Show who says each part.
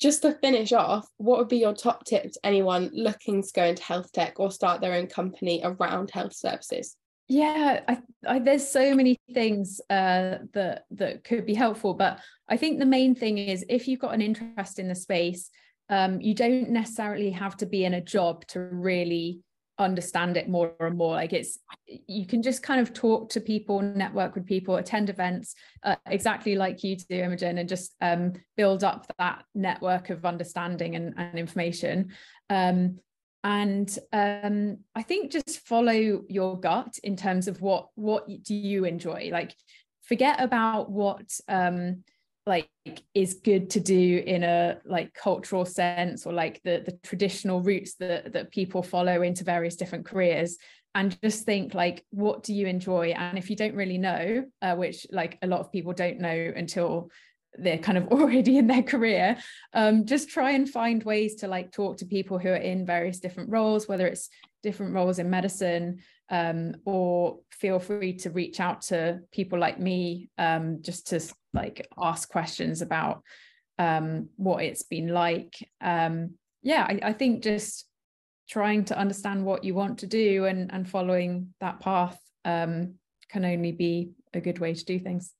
Speaker 1: just to finish off, what would be your top tips to anyone looking to go into health tech or start their own company around health services?
Speaker 2: Yeah, I, I, there's so many things uh, that that could be helpful, but I think the main thing is if you've got an interest in the space, um, you don't necessarily have to be in a job to really understand it more and more. Like it's you can just kind of talk to people network with people attend events uh, exactly like you do imogen and just um, build up that network of understanding and, and information. Um, and um, i think just follow your gut in terms of what what do you enjoy? Like forget about what um, like is good to do in a like cultural sense or like the the traditional routes that that people follow into various different careers. And just think like what do you enjoy? And if you don't really know uh, which like a lot of people don't know until they're kind of already in their career um, just try and find ways to like talk to people who are in various different roles whether it's different roles in medicine um, or feel free to reach out to people like me um, just to like ask questions about um, what it's been like. Um, yeah, I, I think just trying to understand what you want to do and and following that path um, can only be a good way to do things.